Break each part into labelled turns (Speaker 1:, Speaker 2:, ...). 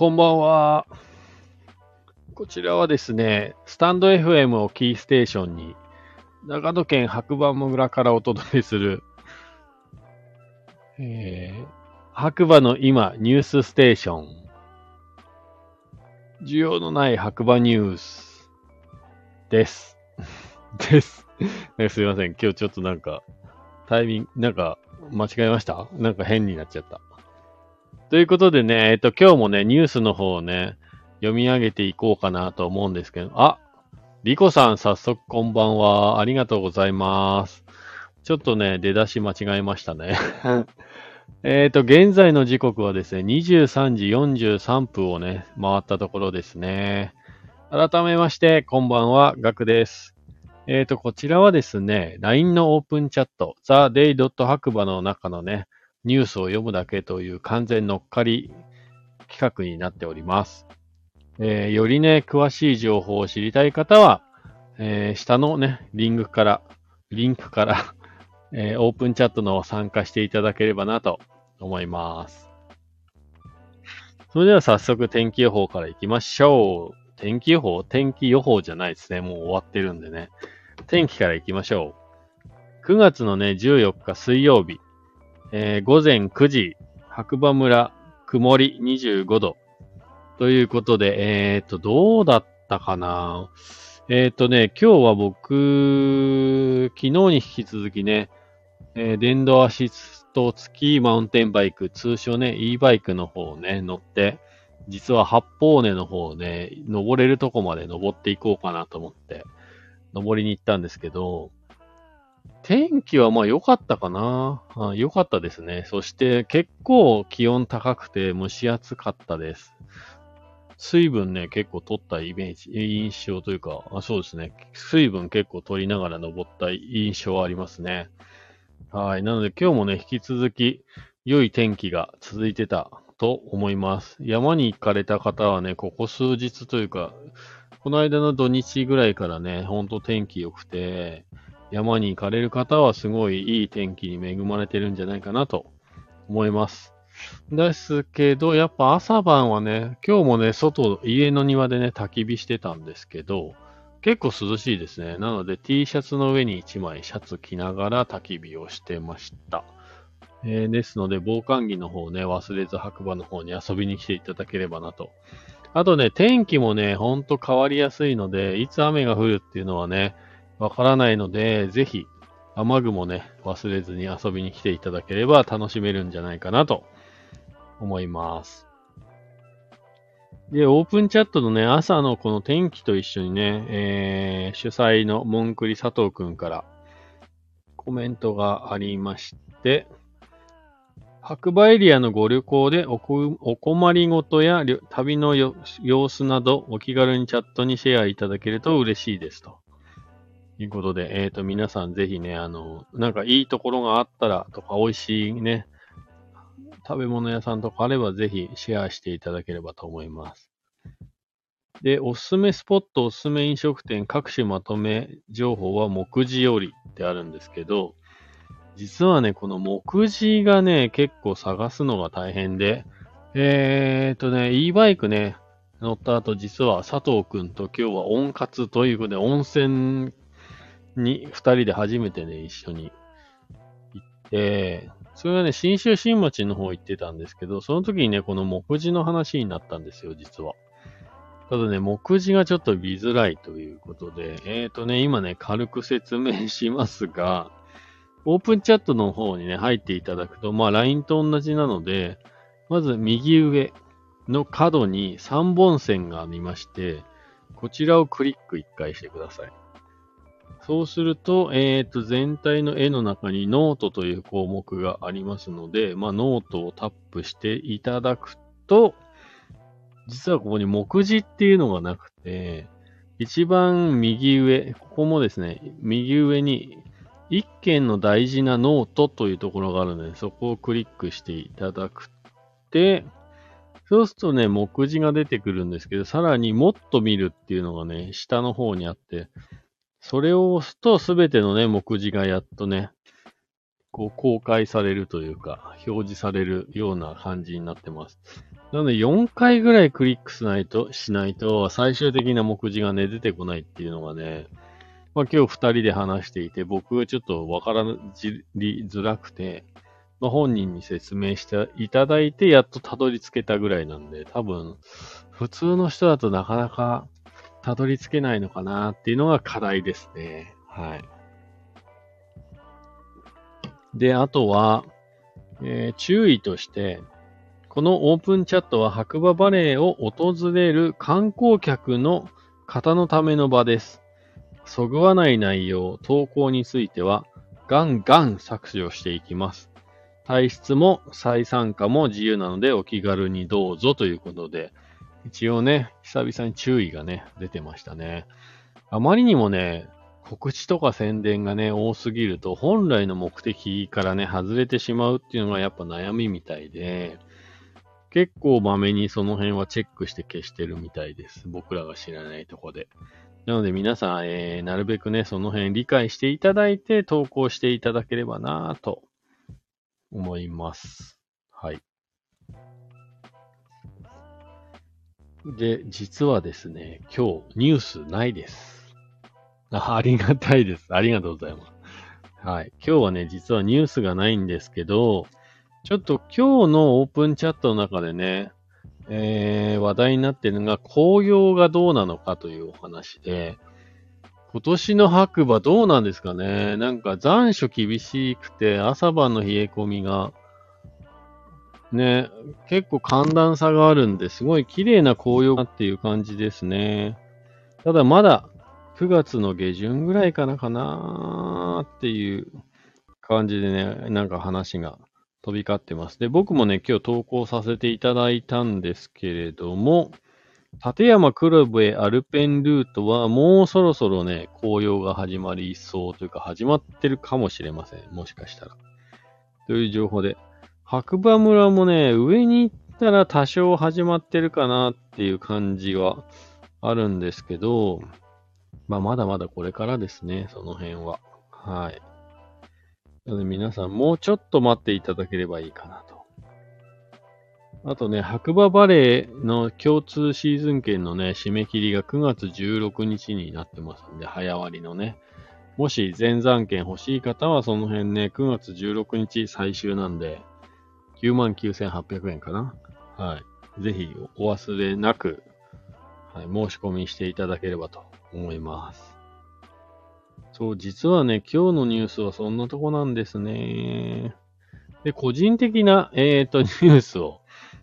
Speaker 1: こんばんは。こちらはですね、スタンド FM をキーステーションに、長野県白馬村からお届けする、えー、白馬の今ニュースステーション。需要のない白馬ニュースです。です。すいません。今日ちょっとなんか、タイミング、なんか、間違えました？なんか変になっちゃった。ということでね、えっと、今日もね、ニュースの方をね、読み上げていこうかなと思うんですけど、あ、リコさん、早速こんばんは。ありがとうございます。ちょっとね、出だし間違えましたね。えっと、現在の時刻はですね、23時43分をね、回ったところですね。改めまして、こんばんは、ガクです。えっ、ー、と、こちらはですね、LINE のオープンチャット、theday. 白馬の中のね、ニュースを読むだけという完全乗っかり企画になっております。えー、よりね、詳しい情報を知りたい方は、えー、下のね、リンクから、リンクから えー、オープンチャットの参加していただければなと思います。それでは早速天気予報から行きましょう。天気予報？天気予報じゃないですね。もう終わってるんでね。天気から行きましょう。9月のね、14日水曜日、えー、午前9時、白馬村、曇り25度。ということで、えっ、ー、と、どうだったかな？えっ、ー、とね、今日は僕、昨日に引き続きね、えー、電動アシスト付きマウンテンバイク、通称ね、e バイクの方をね、乗って、実は八方根の方をね、登れるとこまで登っていこうかなと思って、登りに行ったんですけど、天気はまあ良かったかな良かったですね。そして結構気温高くて蒸し暑かったです。水分ね、結構取ったイメージ、印象というか、あそうですね。水分結構取りながら登った印象はありますね。はい。なので今日もね、引き続き良い天気が続いてたと思います。山に行かれた方はね、ここ数日というか、この間の土日ぐらいからね、ほんと天気良くて、山に行かれる方はすごいいい天気に恵まれてるんじゃないかなと思います。ですけど、やっぱ朝晩はね、今日もね、外、家の庭でね、焚き火してたんですけど、結構涼しいですね。なので T シャツの上に1枚シャツ着ながら焚き火をしてました。えー、ですので、防寒着の方ね、忘れず白馬の方に遊びに来ていただければなと。あとね、天気もね、ほんと変わりやすいので、いつ雨が降るっていうのはね、わからないので、ぜひ、雨雲ね、忘れずに遊びに来ていただければ楽しめるんじゃないかなと思います。で、オープンチャットのね、朝のこの天気と一緒にね、えー、主催のモンクリ佐藤くんからコメントがありまして、白馬エリアのご旅行でお困りごとや旅の様子などお気軽にチャットにシェアいただけると嬉しいですと。いうことで、えっ、ー、と、皆さんぜひね、あの、なんかいいところがあったらとか、美味しいね、食べ物屋さんとかあればぜひシェアしていただければと思います。で、おすすめスポット、おすすめ飲食店、各種まとめ情報は目次よりってあるんですけど、実はね、この目次がね、結構探すのが大変で、えーとね、e バイクね、乗った後、実は佐藤くんと今日は温活ということで、温泉に二人で初めてね、一緒に行って、それがね、新州新町の方行ってたんですけど、その時にね、この目次の話になったんですよ、実は。ただね、目次がちょっと見づらいということで、えーとね、今ね、軽く説明しますが、オープンチャットの方にね、入っていただくと、まあ LINE と同じなので、まず右上の角に3本線がありまして、こちらをクリック1回してください。そうすると、えっ、ー、と、全体の絵の中にノートという項目がありますので、まあ、ノートをタップしていただくと、実はここに目次っていうのがなくて、一番右上、ここもですね、右上に一件の大事なノートというところがあるので、そこをクリックしていただくって、そうするとね、目次が出てくるんですけど、さらにもっと見るっていうのがね、下の方にあって、それを押すとすべてのね、目次がやっとね、こう公開されるというか、表示されるような感じになってます。なので4回ぐらいクリックしないと、しないと、最終的な目次がね、出てこないっていうのがね、まあ今日2人で話していて、僕がちょっとわからじりづらくて、まあ、本人に説明していただいて、やっとたどり着けたぐらいなんで、多分、普通の人だとなかなかたどり着けないのかなっていうのが課題ですね。はい。で、あとは、えー、注意として、このオープンチャットは白馬バレーを訪れる観光客の方のための場です。そぐわない内容、投稿については、ガンガン削除していきます。体質も再参加も自由なのでお気軽にどうぞということで、一応ね、久々に注意がね、出てましたね。あまりにもね、告知とか宣伝がね、多すぎると、本来の目的からね、外れてしまうっていうのがやっぱ悩みみたいで、結構まめにその辺はチェックして消してるみたいです。僕らが知らないとこで。なので皆さん、えー、なるべくね、その辺理解していただいて投稿していただければなぁと思います。はい。で、実はですね、今日ニュースないです。あ ありがたいです。ありがとうございます。はい。今日はね、実はニュースがないんですけど、ちょっと今日のオープンチャットの中でね、えー、話題になってるのが紅葉がどうなのかというお話で、今年の白馬どうなんですかねなんか残暑厳しくて朝晩の冷え込みがね、結構寒暖差があるんですごい綺麗な紅葉っていう感じですね。ただまだ9月の下旬ぐらいかなかなっていう感じでね、なんか話が飛び交ってます。で、僕もね、今日投稿させていただいたんですけれども、立山黒部アルペンルートはもうそろそろね、紅葉が始まりそうというか始まってるかもしれません。もしかしたら。という情報で。白馬村もね、上に行ったら多少始まってるかなっていう感じはあるんですけど、まあまだまだこれからですね、その辺は。はい。皆さんもうちょっと待っていただければいいかなと。あとね、白馬バレーの共通シーズン券のね、締め切りが9月16日になってますんで、早割のね。もし前山券欲しい方はその辺ね、9月16日最終なんで、99,800円かな。はい。ぜひお忘れなく、はい、申し込みしていただければと思います。そう、実はね、今日のニュースはそんなとこなんですね。で、個人的な、えっ、ー、と、ニュースを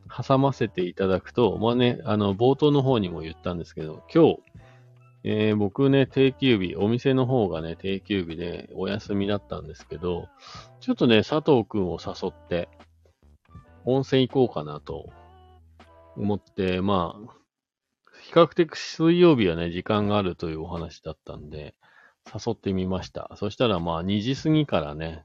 Speaker 1: 挟ませていただくと、まあね、あの、冒頭の方にも言ったんですけど、今日、えー、僕ね、定休日、お店の方がね、定休日でお休みだったんですけど、ちょっとね、佐藤くんを誘って、温泉行こうかなと思って、まあ、比較的水曜日はね、時間があるというお話だったんで、誘ってみました。そしたらまあ2時過ぎからね、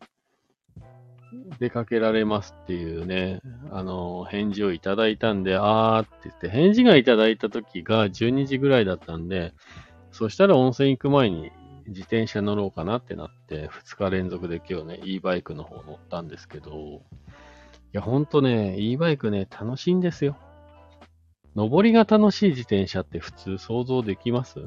Speaker 1: 出かけられますっていうね、あの、返事をいただいたんで、あーって言って、返事がいただいた時が12時ぐらいだったんで、そしたら温泉行く前に自転車乗ろうかなってなって、2日連続で今日ね、e バイクの方乗ったんですけど、や、ほんとね、e バイクね、楽しいんですよ。登りが楽しい自転車って普通想像できます？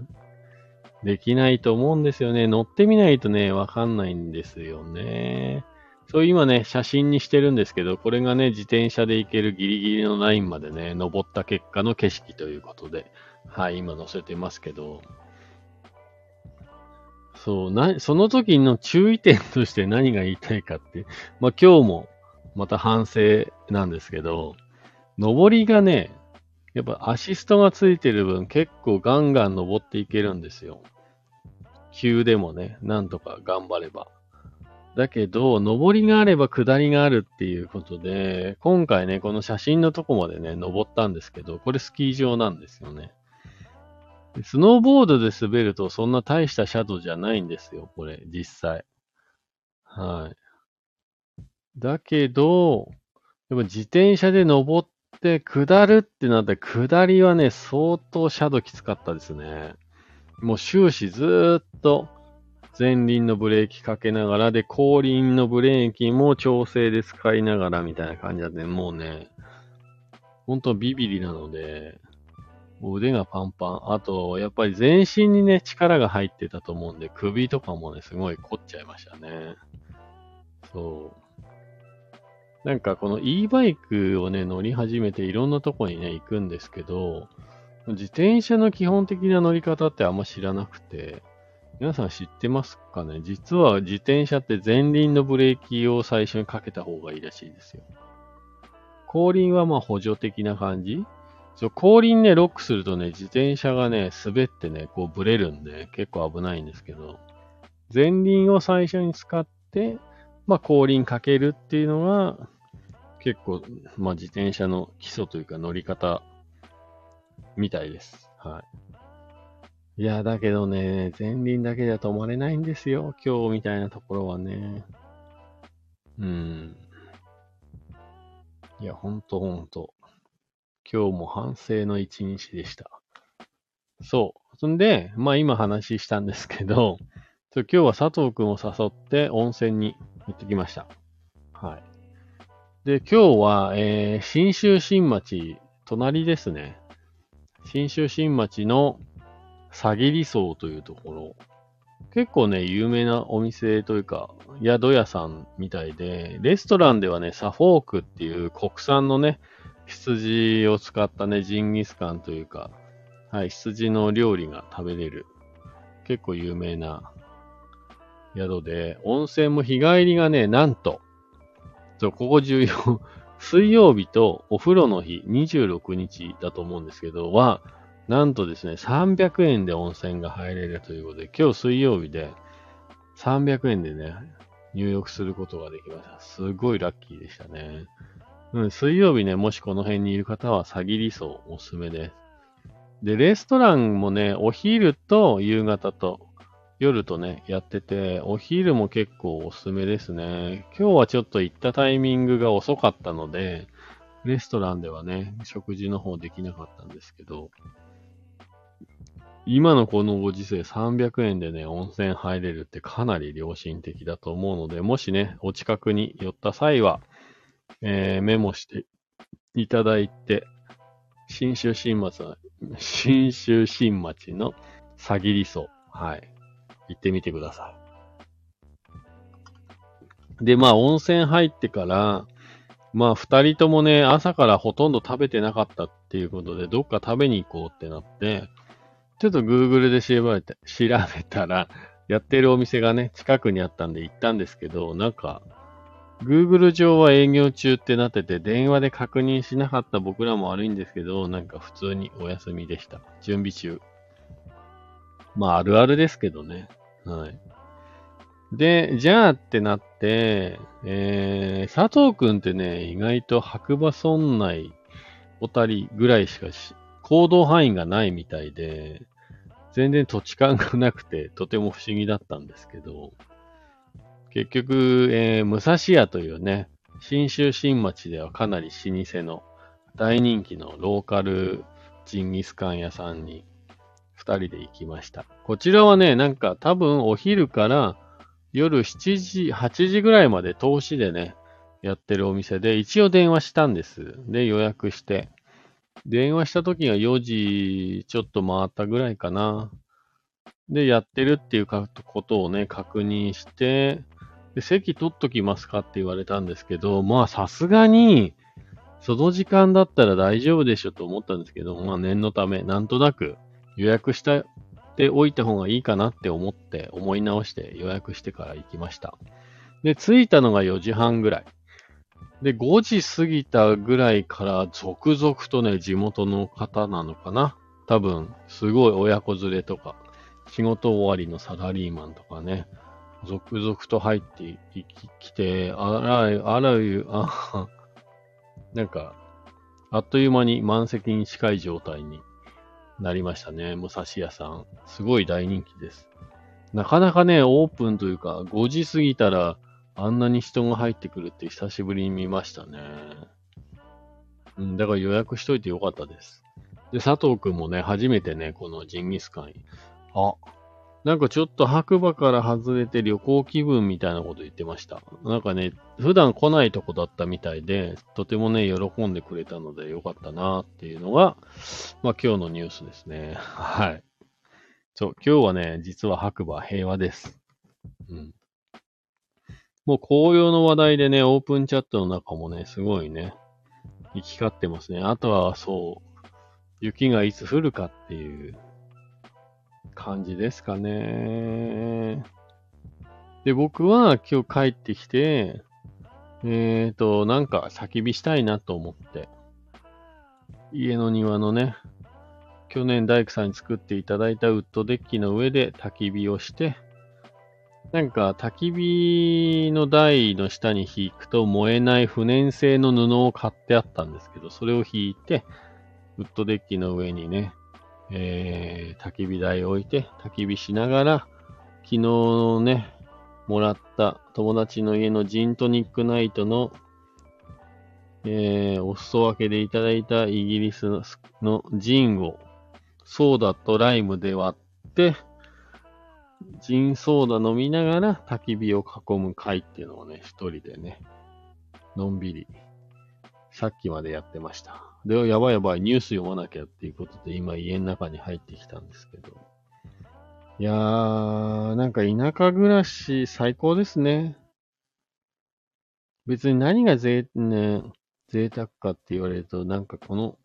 Speaker 1: できないと思うんですよね。乗ってみないとね、わかんないんですよね。そう今ね、写真にしてるんですけど、これがね、自転車で行けるギリギリのラインまでね、登った結果の景色ということで、はい、今載せてますけど、そう、な、その時の注意点として何が言いたいかって、まあ今日もまた反省なんですけど、登りがね、やっぱアシストがついてる分結構ガンガン登っていけるんですよ。急でもね、なんとか頑張れば。だけど、登りがあれば下りがあるっていうことで、今回ね、この写真のとこまでね、登ったんですけど、これスキー場なんですよね。スノーボードで滑るとそんな大したシャドウじゃないんですよ、これ、実際。はい。だけど、やっぱ自転車で登って下るってなって下りはね、相当シャドウきつかったですね。もう終始ずーっと前輪のブレーキかけながらで、後輪のブレーキも調整で使いながらみたいな感じだって、もうね、本当ビビリなので、腕がパンパン。あと、やっぱり全身にね、力が入ってたと思うんで、首とかもね、すごい凝っちゃいましたね。そう。なんかこの e バイクをね、乗り始めていろんなとこにね、行くんですけど、自転車の基本的な乗り方ってあんま知らなくて、皆さん知ってますかね？実は自転車って前輪のブレーキを最初にかけた方がいいらしいですよ。後輪はまあ補助的な感じ？そう、後輪ね、ロックするとね、自転車がね、滑ってね、こうブレるんで、結構危ないんですけど、前輪を最初に使って、まあ後輪かけるっていうのが、結構、まあ自転車の基礎というか乗り方みたいです。はい。いや、だけどね、前輪だけでは止まれないんですよ。今日みたいなところはね。うん。いや、ほんとほんと。今日も反省の一日でした。そう。そんで、まあ今話したんですけど、今日は佐藤くんを誘って温泉に行ってきました。はい。で、今日は、えー、新州新町、隣ですね。新州新町の詐欺理荘というところ。結構ね、有名なお店というか、宿屋さんみたいで、レストランではね、サフォークっていう国産のね、羊を使ったね、ジンギスカンというか、はい、羊の料理が食べれる、結構有名な宿で、温泉も日帰りがね、なんと、そう、ここ重要。水曜日とお風呂の日、26日だと思うんですけど、は、なんとですね、300円で温泉が入れるということで、今日水曜日で300円でね、入浴することができました。すごいラッキーでしたね。うん、水曜日ね、もしこの辺にいる方は詐欺理想おすすめです。で、レストランもね、お昼と夕方と夜とね、やってて、お昼も結構おすすめですね。今日はちょっと行ったタイミングが遅かったので、レストランではね、食事の方できなかったんですけど、今のこのご時世300円でね、温泉入れるってかなり良心的だと思うので、もしね、お近くに寄った際は、えー、メモしていただいて、新州新町の、新州新町の詐欺理想。はい。行ってみてください。で、まあ、温泉入ってから、まあ、二人ともね、朝からほとんど食べてなかったっていうことで、どっか食べに行こうってなって、ちょっと Google で調べて、調べたら、やってるお店がね、近くにあったんで行ったんですけど、なんか、Google 上は営業中ってなってて、電話で確認しなかった僕らも悪いんですけど、なんか普通にお休みでした。準備中。まあ、あるあるですけどね。はい。で、じゃあってなって、えー、佐藤くんってね、意外と白馬村内、小谷ぐらいしかし行動範囲がないみたいで、全然土地勘がなくて、とても不思議だったんですけど、結局、えー、武蔵屋というね、新州新町ではかなり老舗の大人気のローカルジンギスカン屋さんに二人で行きました。こちらはね、なんか多分お昼から夜7時、8時ぐらいまで投資でね、やってるお店で、一応電話したんです。で、予約して。電話した時が4時ちょっと回ったぐらいかな。で、やってるっていうことをね、確認して、で、席取っときますかって言われたんですけど、まあさすがに、その時間だったら大丈夫でしょと思ったんですけど、まあ念のため、なんとなく予約しておいた方がいいかなって思って、思い直して予約してから行きました。で、着いたのが4時半ぐらい。で、5時過ぎたぐらいから続々とね、地元の方なのかな多分、すごい親子連れとか、仕事終わりのサラリーマンとかね、続々と入ってきて、あらゆ、あらゆ、あなんか、あっという間に満席に近い状態になりましたね。武蔵屋さん。すごい大人気です。なかなかね、オープンというか、5時過ぎたら、あんなに人が入ってくるって久しぶりに見ましたね。うん、だから予約しといてよかったです。で、佐藤くんもね、初めてね、このジンギスカン。あ、なんかちょっと白馬から外れて旅行気分みたいなこと言ってました。なんかね、普段来ないとこだったみたいで、とてもね、喜んでくれたのでよかったなっていうのが、まあ今日のニュースですね。はい。そう、今日はね、実は白馬平和です。うん。もう紅葉の話題でね、オープンチャットの中もね、すごいね、行き交ってますね。あとはそう、雪がいつ降るかっていう感じですかね。で、僕は今日帰ってきて、えっ、ー、と、なんか焚き火したいなと思って、家の庭のね、去年大工さんに作っていただいたウッドデッキの上で焚き火をして、なんか焚き火の台の下に引くと燃えない不燃性の布を買ってあったんですけど、それを引いて、ウッドデッキの上にね、えー、焚き火台を置いて、焚き火しながら、昨日ね、もらった友達の家のジントニックナイトの、えー、お裾分けでいただいたイギリスのジンをソーダとライムで割って、ジンソーダ飲みながら焚き火を囲む会っていうのをね、一人でね、のんびり、さっきまでやってました。で、やばいやばい、ニュース読まなきゃっていうことで、今家の中に入ってきたんですけど。いやー、なんか田舎暮らし最高ですね。別に何がぜ、ね、贅沢かって言われると、なんかこの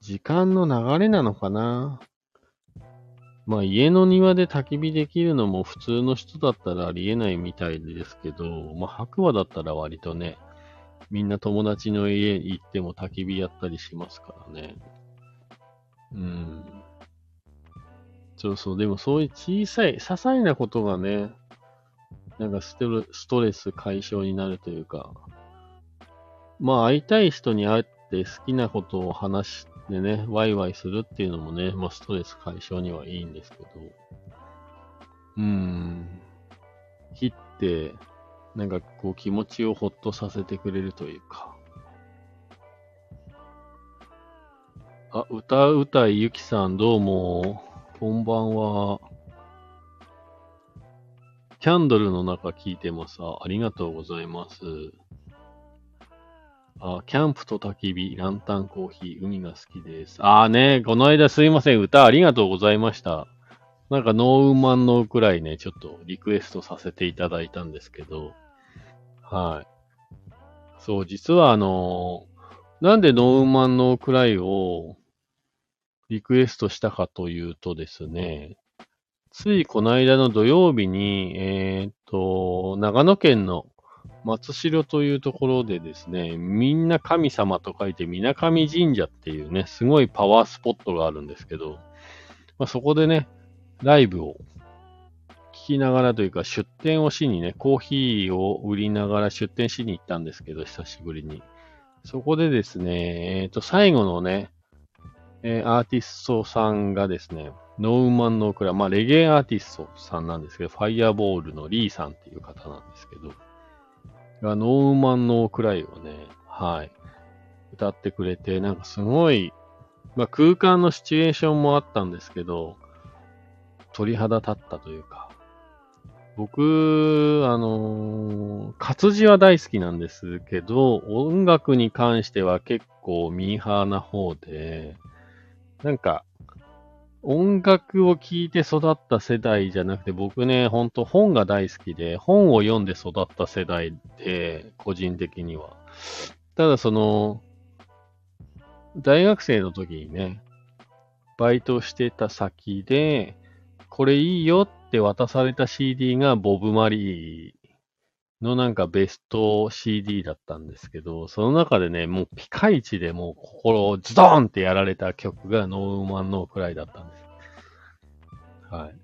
Speaker 1: 時間の流れなのかな。まあ家の庭で焚き火できるのも普通の人だったらありえないみたいですけど、まあ白馬だったら割とね、みんな友達の家に行っても焚き火やったりしますからね。うん。そうそう、でもそういう小さい、些細なことがね、なんかストレス解消になるというか、まあ会いたい人に会って好きなことを話してね、ワイワイするっていうのもね、まあストレス解消にはいいんですけど、うーん、切って、なんかこう気持ちをほっとさせてくれるというか。あ、歌うたいゆきさんどうも、こんばんは。キャンドルの中聞いてますありがとうございます。あ、キャンプと焚き火、ランタンコーヒー、海が好きです。あーね、この間すいません。歌ありがとうございました。なんかノーウマンのくらいね、ちょっとリクエストさせていただいたんですけど、はい。そう、実はあのなんでノーマンのくらいをリクエストしたかというとですね、ついこの間の土曜日に、えっ、と、長野県の松代というところでですね、みんな神様と書いて、みな神神社っていうね、すごいパワースポットがあるんですけど、まあ、そこでね、ライブをきながらというか、出店をしにね、コーヒーを売りながら出店しに行ったんですけど、久しぶりに。そこでですね、えっ、ー、と、最後のね、えー、アーティストさんがですね、ノーマンのクラ、まあ、レゲエアーティストさんなんですけど、ファイアボールのリーさんっていう方なんですけど、がノーマンのクライをね、はい、歌ってくれて、なんかすごい、まあ、空間のシチュエーションもあったんですけど、鳥肌立ったというか、僕、あのー、活字は大好きなんですけど、音楽に関しては結構ミーハーな方で、なんか、音楽を聴いて育った世代じゃなくて、僕ね、ほんと本が大好きで、本を読んで育った世代で、個人的には。ただその、大学生の時にね、バイトしてた先で、これいいよって渡された CD がボブ・マリーのなんかベスト CD だったんですけど、その中でね、もうピカイチでもう心をズドーンってやられた曲がノーウマンノーくらいだったんです。はい。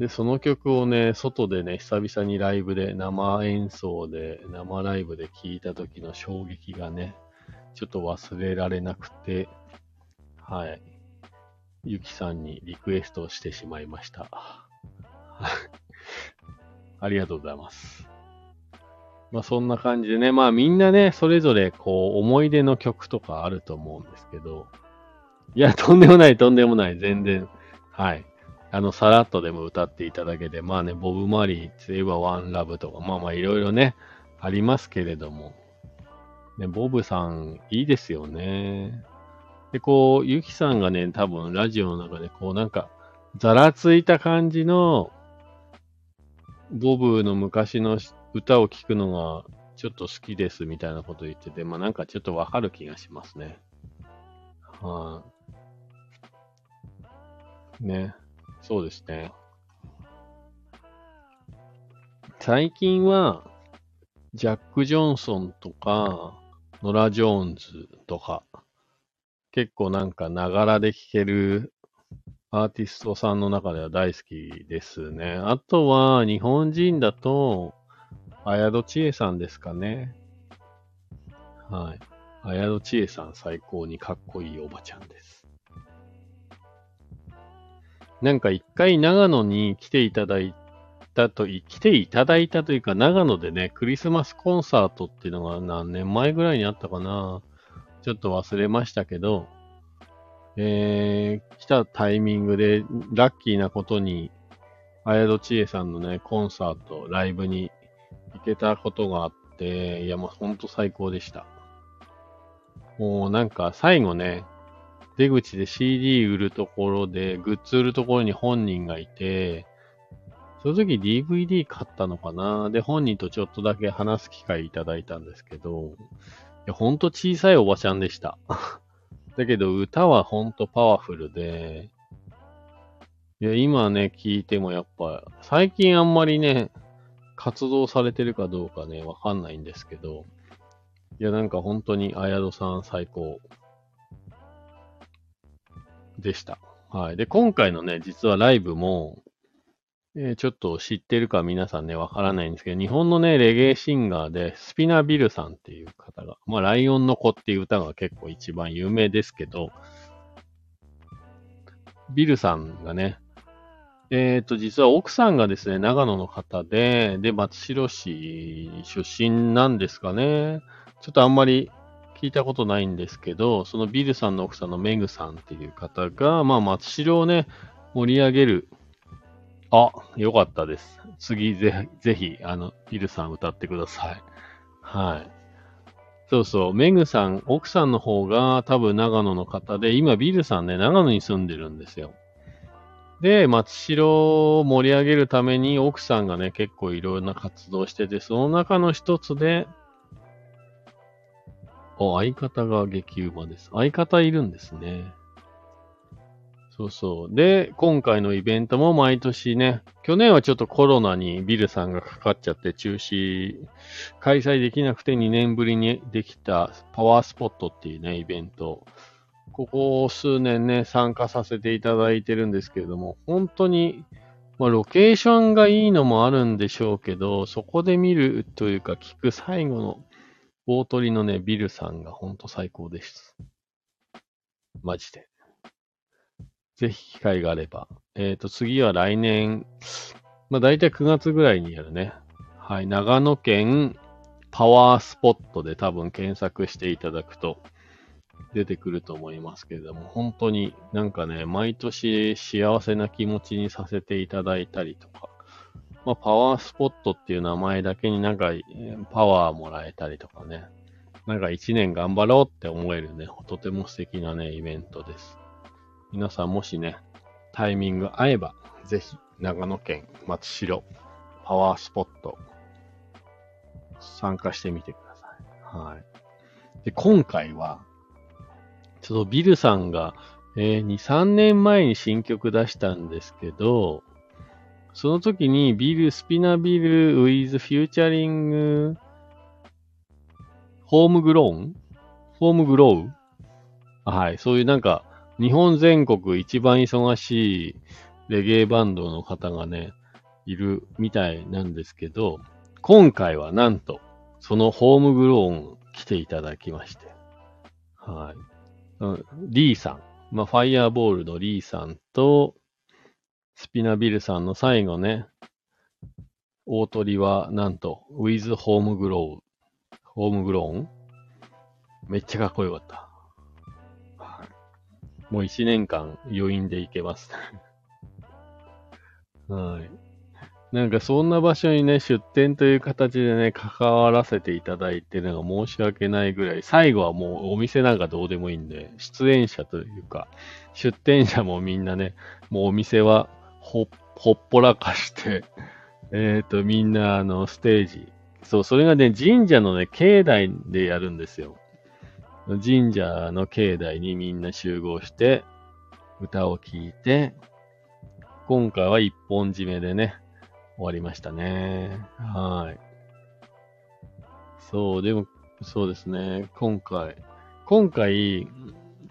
Speaker 1: で、その曲をね、外でね、久々にライブで、生演奏で、生ライブで聴いた時の衝撃がね、ちょっと忘れられなくて、はい。ゆきさんにリクエストしてしまいました。ありがとうございます。まあそんな感じでね、まあみんなね、それぞれこう思い出の曲とかあると思うんですけど、いや、とんでもない、とんでもない、全然。はい。あの、さらっとでも歌っていただけて、まあね、ボブ・マリーといえばワンラブとか、まあまあいろいろね、ありますけれども、ね、ボブさん、いいですよね。で、こう、ユキさんがね、多分ラジオの中で、こうなんか、ざらついた感じの、ボブの昔の歌を聴くのがちょっと好きですみたいなこと言ってて、まあなんかちょっとわかる気がしますね。はい、ね。そうですね。最近は、ジャック・ジョンソンとか、ノラ・ジョーンズとか、結構なんかながらで聴けるアーティストさんの中では大好きですね。あとは日本人だと、綾戸千恵さんですかね。はい。綾戸千恵さん最高にかっこいいおばちゃんです。なんか一回長野に来ていただいたと、来ていただいたというか、長野でね、クリスマスコンサートっていうのが何年前ぐらいにあったかな。ちょっと忘れましたけど、えー、来たタイミングで、ラッキーなことに、綾戸千恵さんのね、コンサート、ライブに行けたことがあって、いや、もうほんと最高でした。もうなんか最後ね、出口で CD 売るところで、グッズ売るところに本人がいて、その時 DVD 買ったのかな？で、本人とちょっとだけ話す機会いただいたんですけど、や、ほんと小さいおばちゃんでした。だけど歌はほんとパワフルで、いや、今ね、聞いてもやっぱ、最近あんまりね、活動されてるかどうかね、わかんないんですけど、いや、なんか本当に、あやどさん最高。でした。はい。で、今回のね、実はライブも、えー、ちょっと知ってるか皆さんね、わからないんですけど、日本のね、レゲエシンガーで、スピナビルさんっていう方が、まあ、ライオンの子っていう歌が結構一番有名ですけど、ビルさんがね、えっ、ー、と、実は奥さんがですね、長野の方で、で、松代市出身なんですかね。ちょっとあんまり聞いたことないんですけど、そのビルさんの奥さんのメグさんっていう方が、まあ、松代をね、盛り上げる。あ、よかったです。次、ぜ、ぜひ、あの、ビルさん歌ってください。はい。そうそう、メグさん、奥さんの方が多分長野の方で、今ビルさんね、長野に住んでるんですよ。で、松代を盛り上げるために奥さんがね、結構いろんな活動してて、その中の一つで、お、相方が激うまです。相方いるんですね。そうそう。で、今回のイベントも毎年ね、去年はちょっとコロナにビルさんがかかっちゃって中止、開催できなくて2年ぶりにできたパワースポットっていうね、イベント。ここ数年ね、参加させていただいてるんですけれども、本当に、まあ、ロケーションがいいのもあるんでしょうけど、そこで見るというか聞く最後の大鳥のね、ビルさんがほんと最高です。マジで。ぜひ機会があれば。えっ、ー、と、次は来年、まあ大体9月ぐらいにやるね。はい、長野県パワースポットで多分検索していただくと出てくると思いますけれども、本当になんかね、毎年幸せな気持ちにさせていただいたりとか、まあ、パワースポットっていう名前だけになんか、パワーもらえたりとかね。なんか一年頑張ろうって思えるね、とても素敵なね、イベントです。皆さんもしね、タイミング合えば、ぜひ、長野県松代パワースポット、参加してみてください。はい。で、今回は、ちょっとビルさんが、えー、2、3年前に新曲出したんですけど、その時にビル、スピナビル、ウィズ、フューチャリング、ホームグローン？ホームグローはい。そういうなんか、日本全国一番忙しいレゲエバンドの方がね、いるみたいなんですけど、今回はなんと、そのホームグローン来ていただきまして。はい。リーさん。まあ、ファイヤーボールのリーさんと、スピナビルさんの最後ね、大鳥はなんと、ウィズホームグローン、ホームグローン？めっちゃかっこよかった。もう一年間余韻でいけます。はい。なんかそんな場所にね、出店という形でね、関わらせていただいてるのが申し訳ないぐらい、最後はもうお店なんかどうでもいいんで、出演者というか、出店者もみんなね、もうお店はほほっぽらかして、えっ、と、みんなあの、ステージ。そう、それがね、神社のね、境内でやるんですよ。神社の境内にみんな集合して、歌を聴いて、今回は一本締めでね、終わりましたね。はい。そう、でも、そうですね。今回、今回、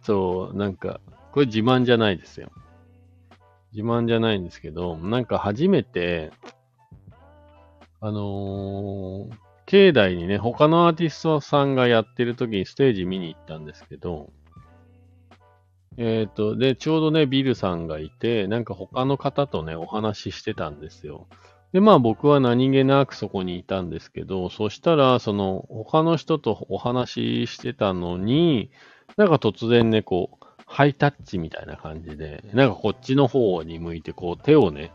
Speaker 1: そう、なんか、これ自慢じゃないですよ。自慢じゃないんですけど、なんか初めて、あのー境内にね、他のアーティストさんがやってる時にステージ見に行ったんですけど、えっ、と、で、ちょうどね、ビルさんがいて、なんか他の方とね、お話ししてたんですよ。で、まあ僕は何気なくそこにいたんですけど、そしたら、その、他の人とお話ししてたのに、なんか突然ね、こう、ハイタッチみたいな感じで、なんかこっちの方に向いて、こう、手をね、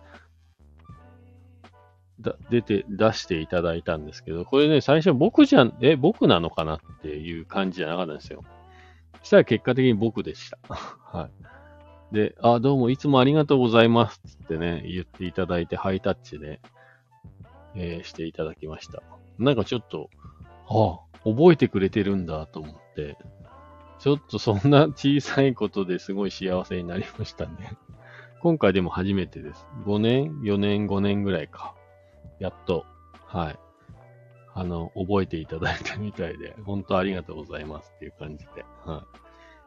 Speaker 1: 出て、出していただいたんですけど、これね、最初僕じゃん、え、僕なのかなっていう感じじゃなかったんですよ。そしたら結果的に僕でした。はい。で、あ、どうもいつもありがとうございますってね、言っていただいて、ハイタッチで、えーしていただきました。なんかちょっと、あ、覚えてくれてるんだと思って、ちょっとそんな 小さいことですごい幸せになりましたね。今回でも初めてです。5年 ?4 年 ?5 年ぐらいか。やっと、はい。あの、覚えていただいたみたいで、本当ありがとうございますっていう感じで。はい。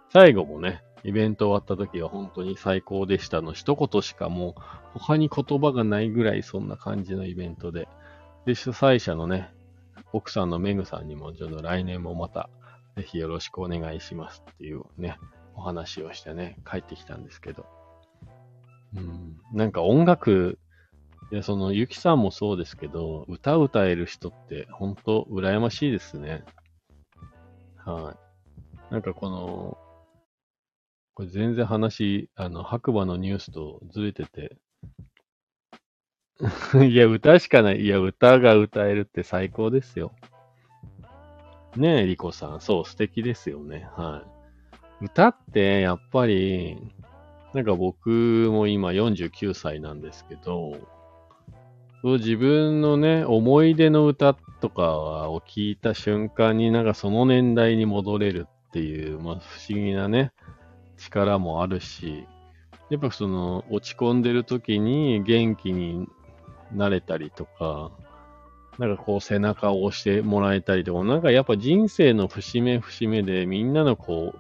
Speaker 1: 最後もね、イベント終わった時は本当に最高でしたの一言しかもう他に言葉がないぐらいそんな感じのイベントで。で、主催者のね、奥さんのメグさんにもちょっと来年もまたぜひよろしくお願いしますっていうね、お話をしてね、帰ってきたんですけど。うん、なんか音楽、いや、その、ゆきさんもそうですけど、歌歌える人って本当羨ましいですね。はい。なんかこの、これ全然話、あの、白馬のニュースとずれてて。いや、歌しかない。いや、歌が歌えるって最高ですよ。ねえ、リコさん。そう、素敵ですよね。はい。歌って、やっぱり、なんか僕も今49歳なんですけど、自分のね、思い出の歌とかを聞いた瞬間になんかその年代に戻れるっていう、まあ不思議なね、力もあるし、やっぱその落ち込んでる時に元気になれたりとか、なんかこう背中を押してもらえたりとか、なんかやっぱ人生の節目節目でみんなのこう、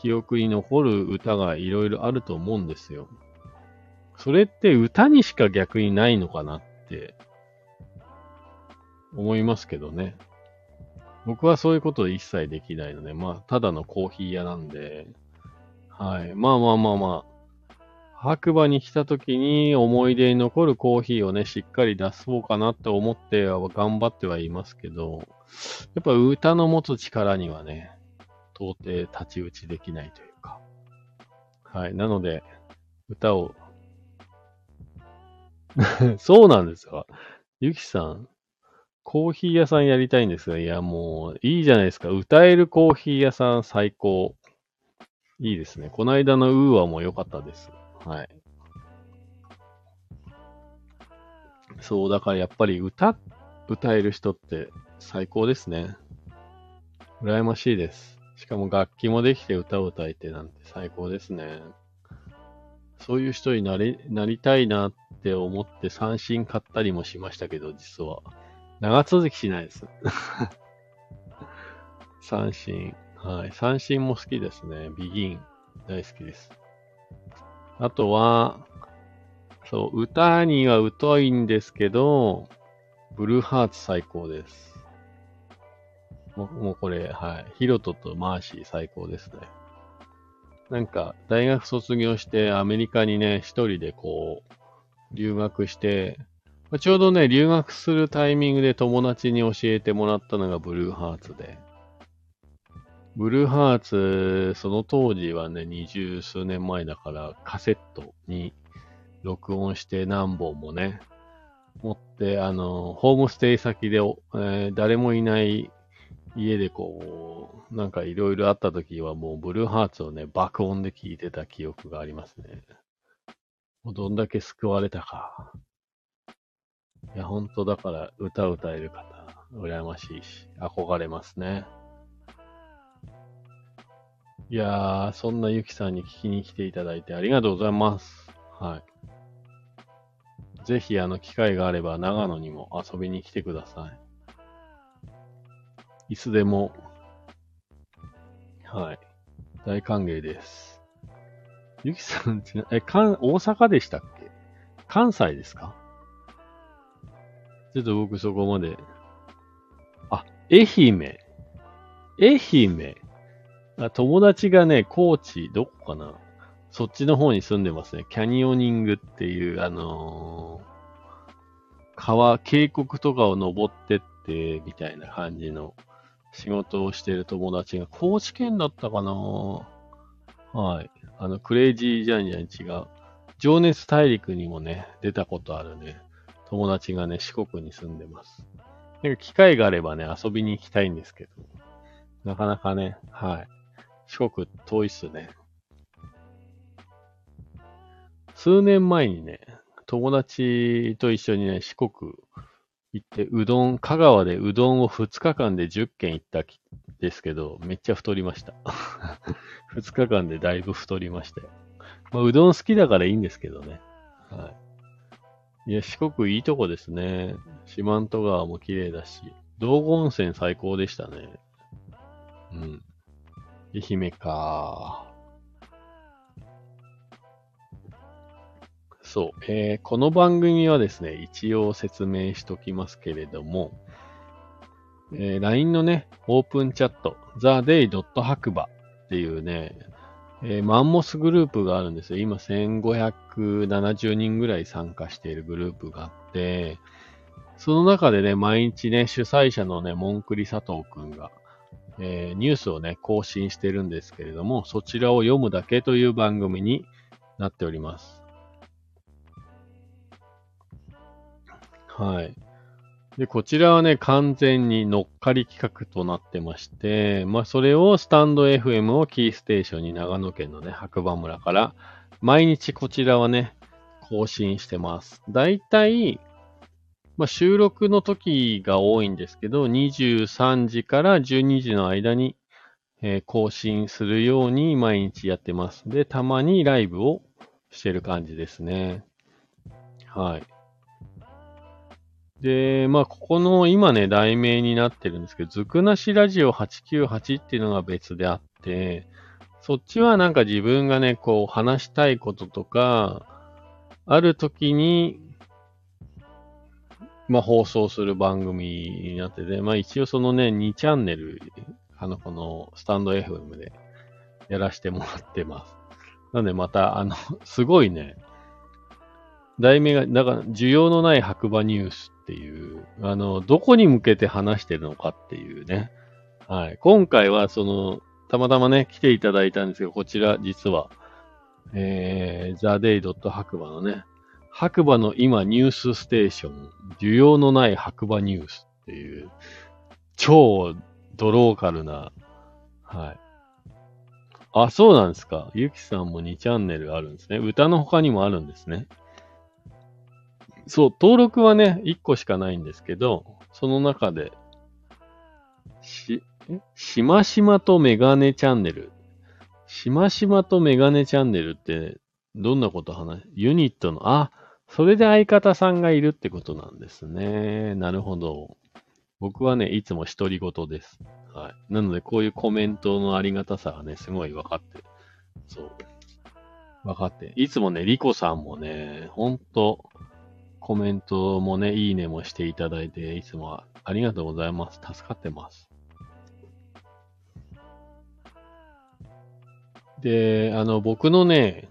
Speaker 1: 記憶に残る歌がいろいろあると思うんですよ。それって歌にしか逆にないのかなっって思いますけどね。僕はそういうことで一切できないので、まあ、ただのコーヒー屋なんで、はい。まあまあまあまあ、白馬に来た時に思い出に残るコーヒーをね、しっかり出そうかなって思って頑張ってはいますけど、やっぱ歌の持つ力にはね、到底太刀打ちできないというか。はい。なので、歌を、そうなんですか。ゆきさん、コーヒー屋さんやりたいんですが、いや、もう、いいじゃないですか。歌えるコーヒー屋さん最高。いいですね。この間のウーアも良かったです。はい。そう、だからやっぱり歌、歌える人って最高ですね。羨ましいです。しかも楽器もできて歌を歌えてなんて最高ですね。そういう人になり、なりたいなっって思って三振買ったりもしましたけど、実は。長続きしないです。三振。はい。三振も好きですね。ビギン。大好きです。あとは、そう、歌には疎いんですけど、ブルーハーツ最高です。もうもうこれ、はい。ヒロトとマーシー最高ですね。なんか、大学卒業してアメリカにね、一人でこう、留学して、まあちょうどね、留学するタイミングで友達に教えてもらったのがブルーハーツで。ブルーハーツ、その当時はね、二十数年前だから、カセットに録音して何本もね、持って、あの、ホームステイ先で、えー、誰もいない家でこう、なんかいろいろあった時はもうブルーハーツをね、爆音で聴いてた記憶がありますね。もうどんだけ救われたか。いや、本当だから歌歌える方、羨ましいし、憧れますね。いやー、そんなゆきさんに聞きに来ていただいてありがとうございます。はい。ぜひ、あの、機会があれば長野にも遊びに来てください。いつでも、はい。大歓迎です。ゆきさん、え、かん、大阪でしたっけ？関西ですか？ちょっと僕そこまで。あ、愛媛。愛媛。あ友達がね、高知、どこかな？そっちの方に住んでますね。キャニオニングっていう、あのー、川、渓谷とかを登ってって、みたいな感じの仕事をしてる友達が、高知県だったかなはい。あの、クレイジージャンジャン違う。情熱大陸にもね、出たことあるね、友達がね、四国に住んでます。なんか機会があればね、遊びに行きたいんですけど、なかなかね、はい。四国遠いっすね。数年前にね、友達と一緒にね、四国行って、うどん、香川でうどんを2日間で10軒行ったきですけど、めっちゃ太りました。2日間でだいぶ太りましたよ。まあ、うどん好きだからいいんですけどね。はい。いや、四国いいとこですね。四万十川も綺麗だし、道後温泉最高でしたね。うん。愛媛か。そう。えー、この番組はですね、一応説明しときますけれども、えー、LINE のね、オープンチャット、theday. 白馬っていうね、えー、マンモスグループがあるんですよ。今1570人ぐらい参加しているグループがあって、その中でね、毎日ね、主催者のね、モンクリ佐藤くんが、えー、ニュースをね、更新してるんですけれども、そちらを読むだけという番組になっております。はい。で、こちらはね、完全に乗っかり企画となってまして、まあ、それをスタンド FM をキーステーションに長野県のね、白馬村から、毎日こちらはね、更新してます。だいたい、まあ、収録の時が多いんですけど、23時から12時の間に、えー、更新するように毎日やってます。で、たまにライブをしてる感じですね。はい。で、まあ、ここの今ね、題名になってるんですけど、ずくなしラジオ898っていうのが別であって、そっちはなんか自分がね、こう話したいこととか、ある時にまあ、放送する番組になってて、まあ一応そのね、2チャンネル、あの、このスタンド FM でやらせてもらってます。なんでまた、あの、すごいね、題名が、だから、需要のない白馬ニュースっていう、あの、どこに向けて話してるのかっていうね。はい。今回は、その、たまたまね、来ていただいたんですけど、こちら、実は、えー、theday. 白馬のね、白馬の今ニュースステーション、需要のない白馬ニュースっていう、超ドローカルな、はい。あ、そうなんですか。ゆきさんも2チャンネルあるんですね。歌の他にもあるんですね。そう、登録はね、1個しかないんですけど、その中で、し、しましまとメガネチャンネル。しましまとメガネチャンネルって、どんなこと話？ユニットの、あ、それで相方さんがいるってことなんですね。なるほど。僕はね、いつも独り言です。はい。なので、こういうコメントのありがたさがね、すごい分かってる。そう。分かって。いつもね、リコさんもね、ほんと、コメントもね、いいねもしていただいて、いつもありがとうございます。助かってます。で、あの、僕のね、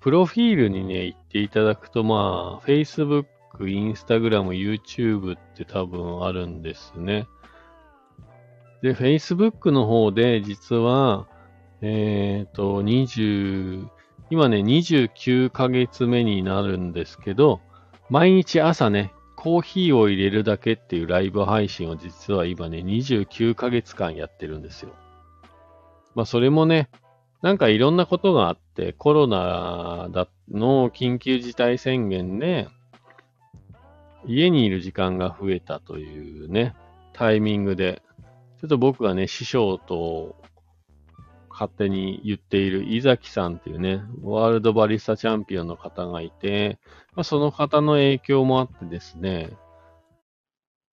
Speaker 1: プロフィールにね、行っていただくと、まあ、Facebook、Instagram、YouTube って多分あるんですね。で、Facebook の方で実は、えっ、ー、と、21今ね、29ヶ月目になるんですけど、毎日朝ね、コーヒーを入れるだけっていうライブ配信を実は今ね、29ヶ月間やってるんですよ。まあそれもね、なんかいろんなことがあって、コロナの緊急事態宣言で、家にいる時間が増えたというね、タイミングで、ちょっと僕がね、師匠と勝手に言っている伊崎さんっていうね、ワールドバリスタチャンピオンの方がいて、まあ、その方の影響もあってですね、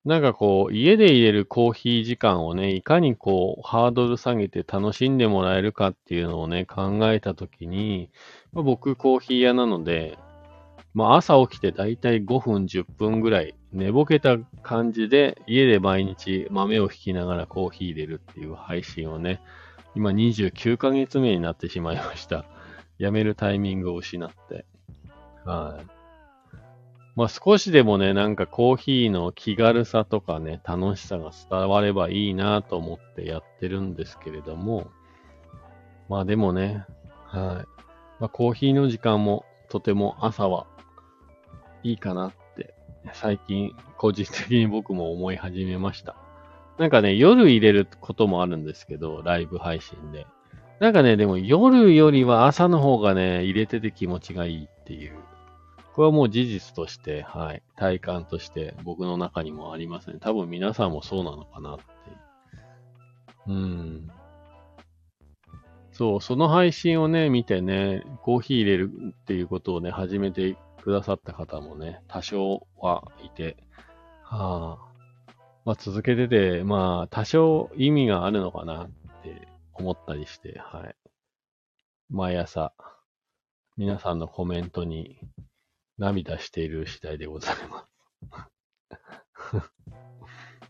Speaker 1: なんかこう、家で入れるコーヒー時間をね、いかにこう、ハードル下げて楽しんでもらえるかっていうのをね、考えたときに、まあ、僕コーヒー屋なので、まあ朝起きてだいたい5分10分ぐらい寝ぼけた感じで家で毎日豆を引きながらコーヒー入れるっていう配信をね、今29ヶ月目になってしまいました。辞めるタイミングを失って。はい。まあ少しでもね、なんかコーヒーの気軽さとかね、楽しさが伝わればいいなと思ってやってるんですけれども、まあでもね、はい。まあコーヒーの時間もとても朝はいいかなって、最近個人的に僕も思い始めました。なんかね、夜入れることもあるんですけど、ライブ配信で。なんかね、でも夜よりは朝の方がね、入れてて気持ちがいいっていう。これはもう事実として、はい、体感として僕の中にもありますね。多分皆さんもそうなのかなって。ううん。そう、その配信をね、見てね、コーヒー入れるっていうことをね、始めてくださった方もね、多少はいて、はあ、まあ、続けてて、まあ、多少意味があるのかなって思ったりして、はい。毎朝、皆さんのコメントに涙している次第でございます。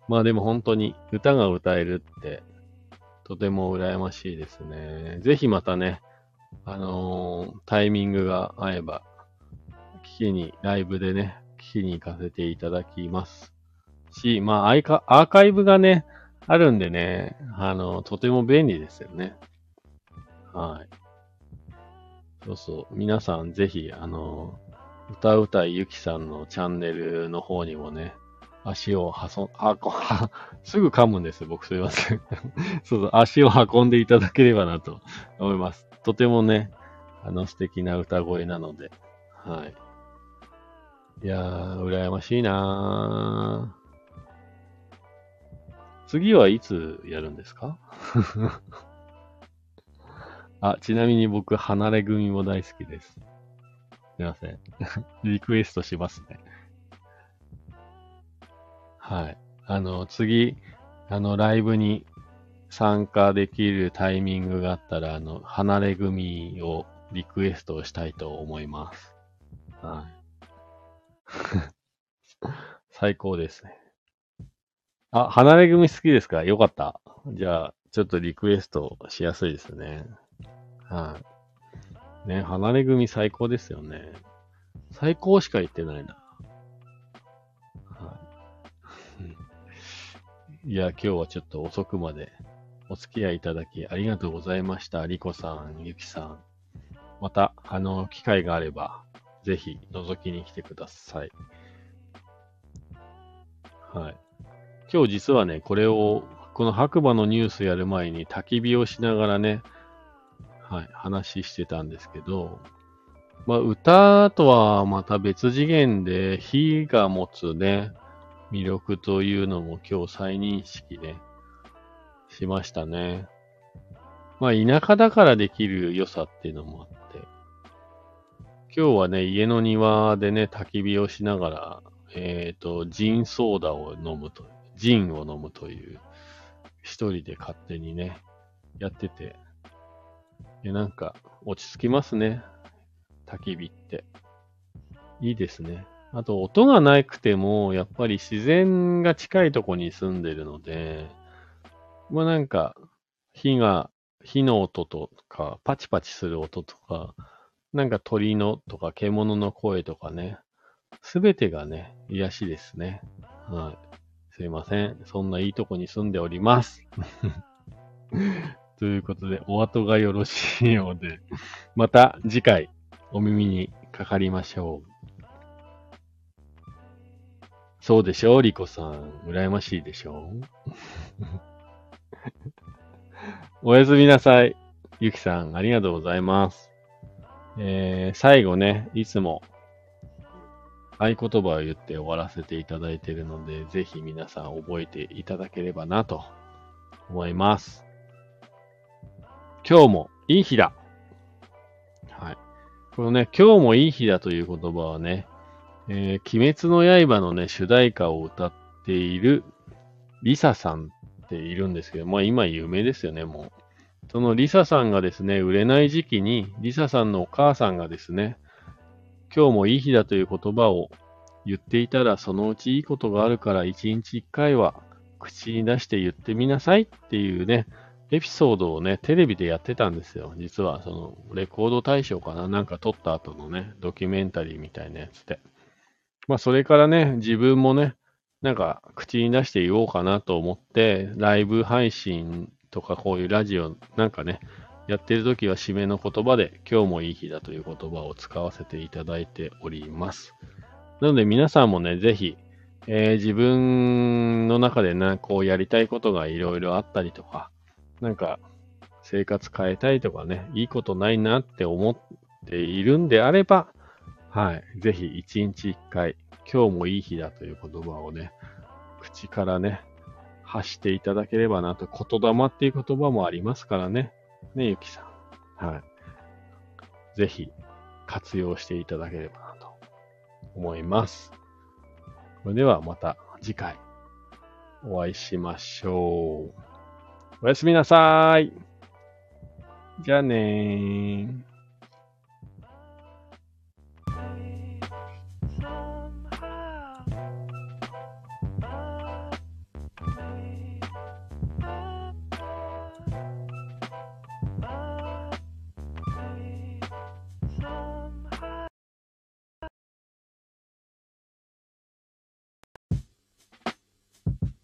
Speaker 1: まあでも本当に歌が歌えるってとても羨ましいですね。ぜひまたね、あのー、タイミングが合えば、聞きに、ライブでね、聞きに行かせていただきます。し、まあアイカ、アーカイブがね、あるんでね、あの、とても便利ですよね。はい。そうそう。皆さんぜひ、あの、歌うたいゆきさんのチャンネルの方にもね、足をはそ、あ、こ、は、すぐ噛むんです僕すいません。そうそう、足を運んでいただければなと思います。とてもね、あの素敵な歌声なので、はい。いやー、羨ましいなー。次はいつやるんですか？あ、ちなみに僕、離れ組も大好きです。すいません。リクエストしますね。はい。あの、次、あの、ライブに参加できるタイミングがあったら、あの、離れ組をリクエストをしたいと思います。はい。最高ですね。あ、離れ組好きですか？よかった。じゃあ、ちょっとリクエストしやすいですね。はい。ね、離れ組最高ですよね。最高しか言ってないな。はい。いや、今日はちょっと遅くまでお付き合いいただきありがとうございました。リコさん、ゆきさん。また、あの、機会があれば、ぜひ覗きに来てください。はい。今日実はね、これを、この白馬のニュースやる前に焚き火をしながらね、はい、話してたんですけど、まあ、歌とはまた別次元で、火が持つね、魅力というのも今日再認識ね、しましたね。まあ、田舎だからできる良さっていうのもあって、今日はね、家の庭でね、焚き火をしながら、えっ、ー、と、ジンソーダを飲むとジンを飲むという、一人で勝手にね、やってて、でなんか、落ち着きますね。焚き火って。いいですね。あと、音がなくても、やっぱり自然が近いとこに住んでるので、まあなんか、火が、火の音とか、パチパチする音とか、なんか鳥のとか獣の声とかね、すべてがね、癒しですね。はい。すいません。そんないいとこに住んでおります。ということで、お後がよろしいようで、また次回お耳にかかりましょう。そうでしょう、リコさん。羨ましいでしょう。おやすみなさい。ゆきさん、ありがとうございます。えー、最後ね、いつも合言葉を言って終わらせていただいているので、ぜひ皆さん覚えていただければなと思います。今日もいい日だ。はい。このね、今日もいい日だという言葉はね、えー、鬼滅の刃のね、主題歌を歌っているリサさんっているんですけど、まあ今有名ですよね、もう。そのリサさんがですね、売れない時期に、リサさんのお母さんがですね、今日もいい日だという言葉を言っていたら、そのうちいいことがあるから一日一回は口に出して言ってみなさいっていうね、エピソードをね、テレビでやってたんですよ。実は、その、レコード大賞かななんか撮った後のね、ドキュメンタリーみたいなやつで。まあ、それからね、自分もね、なんか、口に出して言おうかなと思って、ライブ配信とかこういうラジオなんかね、やってる時は締めの言葉で、今日もいい日だという言葉を使わせていただいております。なので皆さんもね、ぜひ、えー、自分の中でな、こうやりたいことがいろいろあったりとか、なんか生活変えたいとかね、いいことないなって思っているんであれば、はい。ぜひ一日一回、今日もいい日だという言葉をね、口からね、発していただければなと、言霊っていう言葉もありますからね。ね、ゆきさん。はい。ぜひ活用していただければなと思います。それではまた次回お会いしましょう。おやすみなさい。じゃあねー。